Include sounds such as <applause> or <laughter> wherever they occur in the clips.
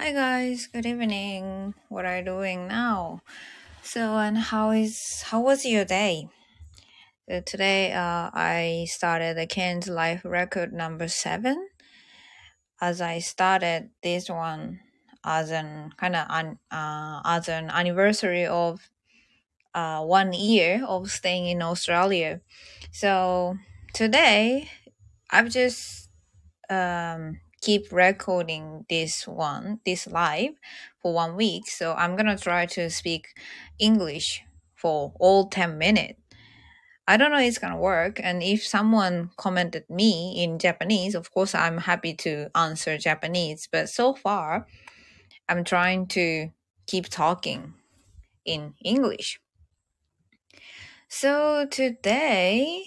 Hi guys, good evening. What are you doing now? So and how is how was your day? Uh, today uh, I started the Cairns life record number seven. As I started this one as an kind of an uh, as an anniversary of uh, one year of staying in Australia. So today I've just um, keep recording this one, this live for one week. So I'm gonna try to speak English for all 10 minutes. I don't know if it's gonna work. And if someone commented me in Japanese, of course I'm happy to answer Japanese. But so far, I'm trying to keep talking in English. So today,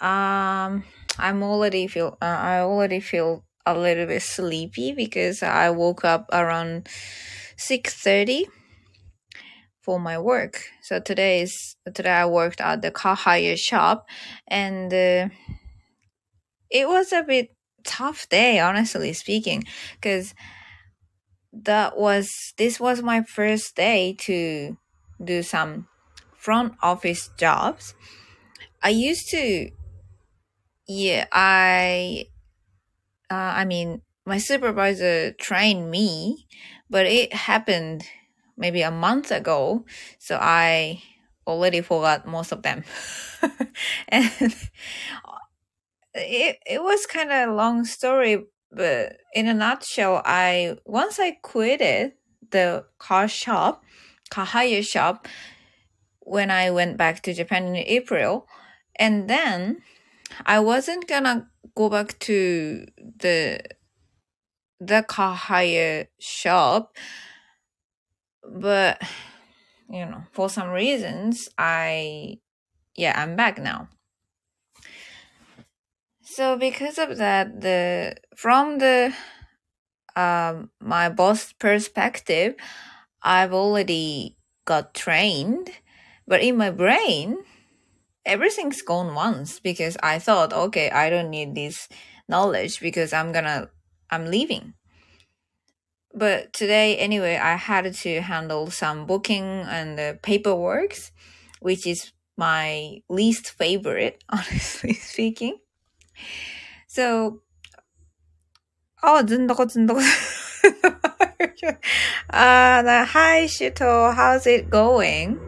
um, I'm already feel uh, I already feel a little bit sleepy because I woke up around six thirty for my work. So today is today I worked at the car hire shop, and uh, it was a bit tough day, honestly speaking, because that was this was my first day to do some front office jobs. I used to, yeah, I, uh, I mean, my supervisor trained me, but it happened maybe a month ago, so I already forgot most of them. <laughs> and it it was kind of a long story, but in a nutshell, I once I quitted the car shop, car hire shop, when I went back to Japan in April, and then I wasn't gonna go back to the the car hire shop, but you know, for some reasons, I yeah, I'm back now. So because of that, the from the um my boss perspective, I've already got trained, but in my brain, everything's gone once because I thought, okay, I don't need this knowledge because I'm gonna, I'm leaving. But today, anyway, I had to handle some booking and the paperwork, which is my least favorite, <laughs> honestly speaking. So, oh, zundoko zundoko. <laughs> uh, hi, Shito, how's it going?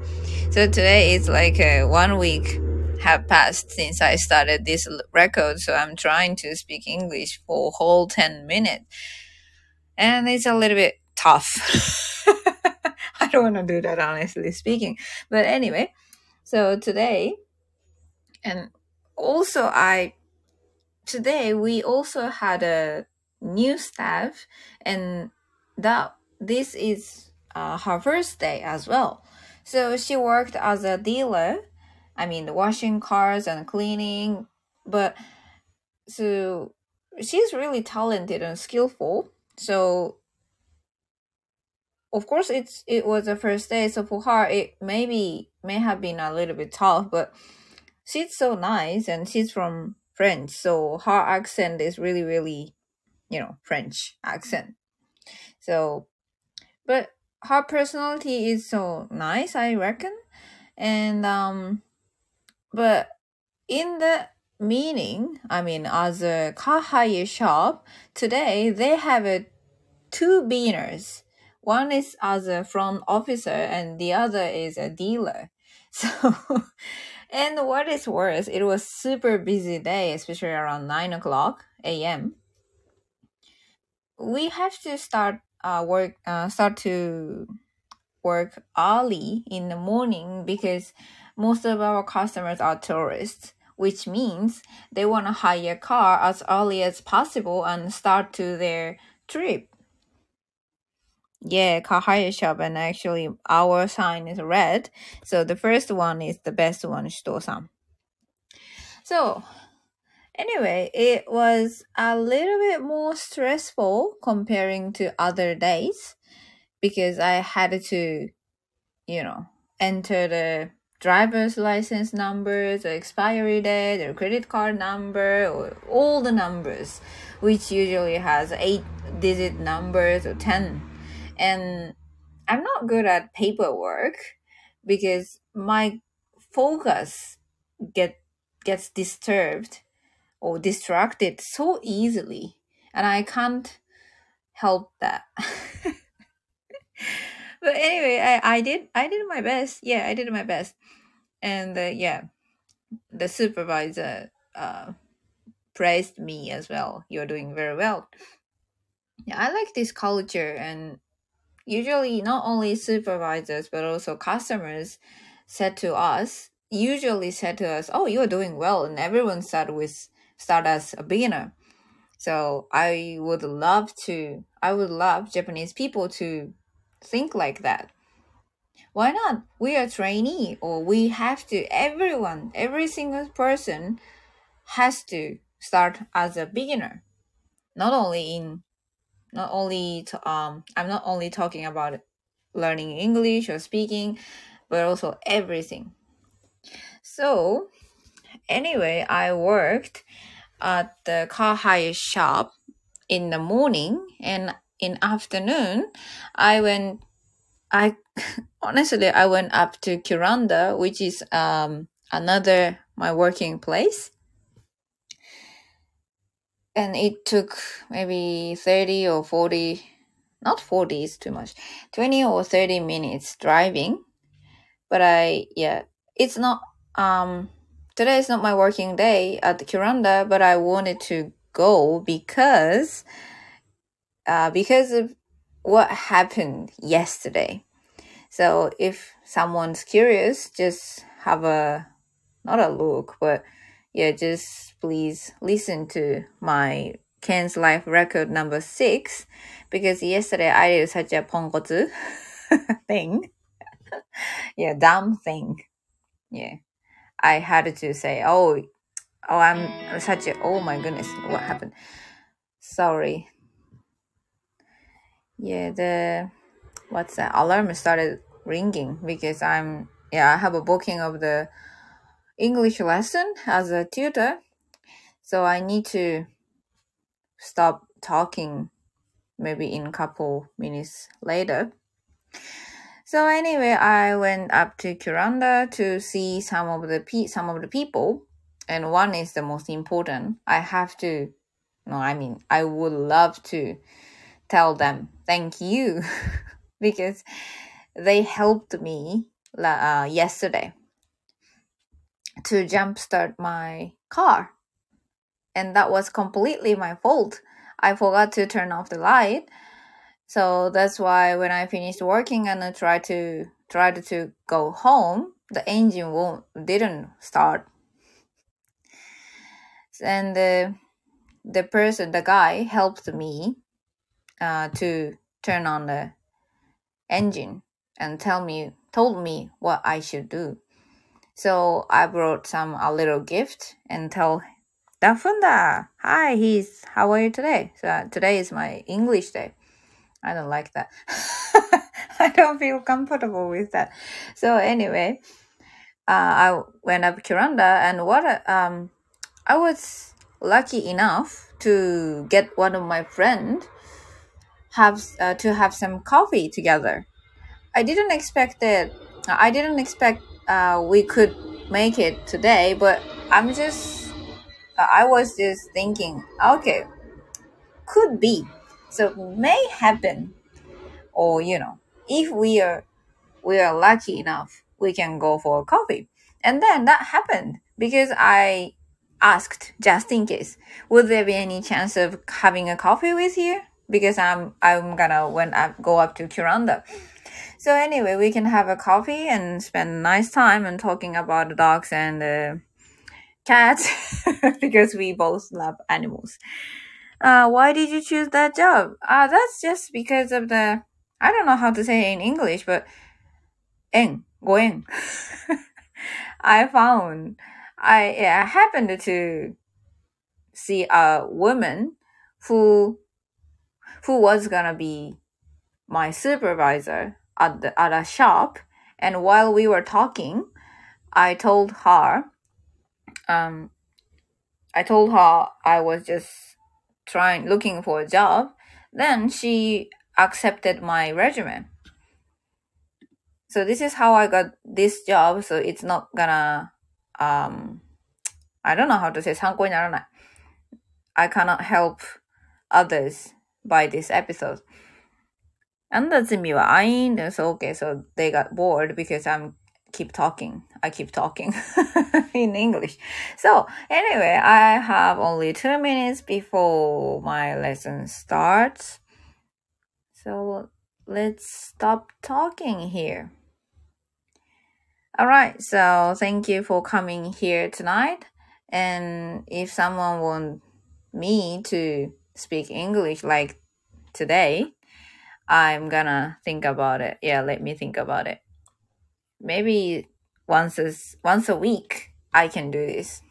So today is like uh, one week have passed since I started this record, so I'm trying to speak English for whole 10 minutes. And it's a little bit tough. <laughs> I don't want to do that, honestly speaking. But anyway, so today, and also I, today we also had a new staff, and that this is uh, her first day as well. So she worked as a dealer. I mean, the washing cars and cleaning, but so she's really talented and skillful. So of course it's it was the first day, so for her it maybe may have been a little bit tough, but she's so nice and she's from French, so her accent is really really, you know, French accent. So, but her personality is so nice, I reckon. And um but in the meaning, I mean as a hire shop, today they have a two beaners. One is as a front officer and the other is a dealer. <laughs> So and what is worse, it was super busy day, especially around nine o'clock AM. We have to start uh work uh start to work early in the morning because most of our customers are tourists, which means they want to hire a car as early as possible and start to their trip. Yeah, car hire shop, and actually our sign is red, so the first one is the best one, Shito-san. So anyway, it was a little bit more stressful comparing to other days because I had to, you know, enter the driver's license numbers, the expiry date, their credit card number, or all the numbers, which usually has eight digit numbers or 10. And I'm not good at paperwork because my focus get gets disturbed or distracted so easily and I can't help that. <laughs> anyway, I, I did I did my best. Yeah, I did my best. And uh, yeah, the supervisor uh, praised me as well. You're doing very well. Yeah, I like this culture and usually not only supervisors but also customers said to us usually said to us, "Oh, you're doing well," and everyone start with start as a beginner. So I would love to. I would love Japanese people to think like that. Why not? We are trainee, or we have to. Everyone, every single person, has to start as a beginner. Not only in, not only to, um. I'm not only talking about learning English or speaking, but also everything. So, anyway, I worked at the car hire shop in the morning and in afternoon I went I <laughs> honestly I went up to Kuranda which is um another my working place. And it took maybe 30 or 40 not 40 is too much 20 or 30 minutes driving. But I yeah it's not um today is not my working day at Kuranda, but I wanted to go because uh, because of what happened yesterday. So if someone's curious, just have a not a look, but yeah, just please listen to my Cairns life record number six because yesterday I did such a pongotsu <laughs> thing. yeah, dumb thing. Yeah. I had to say, oh, oh, I'm such a, oh my goodness, what happened? Sorry. Yeah, the, what's that? Alarm started ringing because I'm, yeah, I have a booking of the English lesson as a tutor. So I need to stop talking maybe in a couple minutes later. So anyway, I went up to Kuranda to see some of the pe- some of the people, and one is the most important. I have to, no, I mean, I would love to tell them thank you <laughs> because they helped me uh, yesterday to jumpstart my car, and that was completely my fault. I forgot to turn off the light so that's why when I finished working and I tried to tried to go home, the engine won't didn't start. And the the person, the guy, helped me uh, to turn on the engine and tell me told me what I should do. So I brought some a little gift and tell Dafunda, hi, he's how are you today? So today is my English day. I don't like that. <laughs> I don't feel comfortable with that. So anyway, uh, I went up Kuranda and what um, I was lucky enough to get one of my friend have uh, to have some coffee together. I didn't expect that. I didn't expect uh, we could make it today, but I'm just. I was just thinking, okay, could be so may happen, or you know, if we are we are lucky enough, we can go for a coffee. And then that happened because I asked just in case, would there be any chance of having a coffee with you? Because I'm I'm gonna when I go up to Kuranda. So anyway, we can have a coffee and spend nice time and talking about the dogs and the cats <laughs> because we both love animals uh, why did you choose that job? Uh, that's just because of the, I don't know how to say it in English, but eng, going. <laughs> I found, I, I happened to see a woman who, who was gonna be my supervisor at the, at a shop. And while we were talking, I told her, um, I told her I was just trying, looking for a job. Then she accepted my resume. So this is how I got this job. So it's not gonna, um, I don't know how to say 参考にならない. I cannot help others by this episode. And that's me. I so okay. So they got bored because I'm keep talking. I keep talking <laughs> in English. So anyway, I have only two minutes before my lesson starts. So let's stop talking here. Alright, so thank you for coming here tonight. And if someone want me to speak English like today, I'm gonna think about it. Yeah, let me think about it. Maybe once a, once a week I can do this.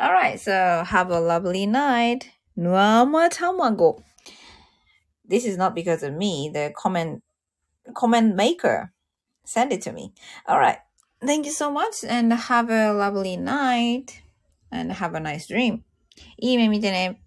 Alright, so have a lovely night. Nuama tamago. This is not because of me, the comment comment maker send it to me. Alright. Thank you so much and have a lovely night and have a nice dream. いい夢見てね。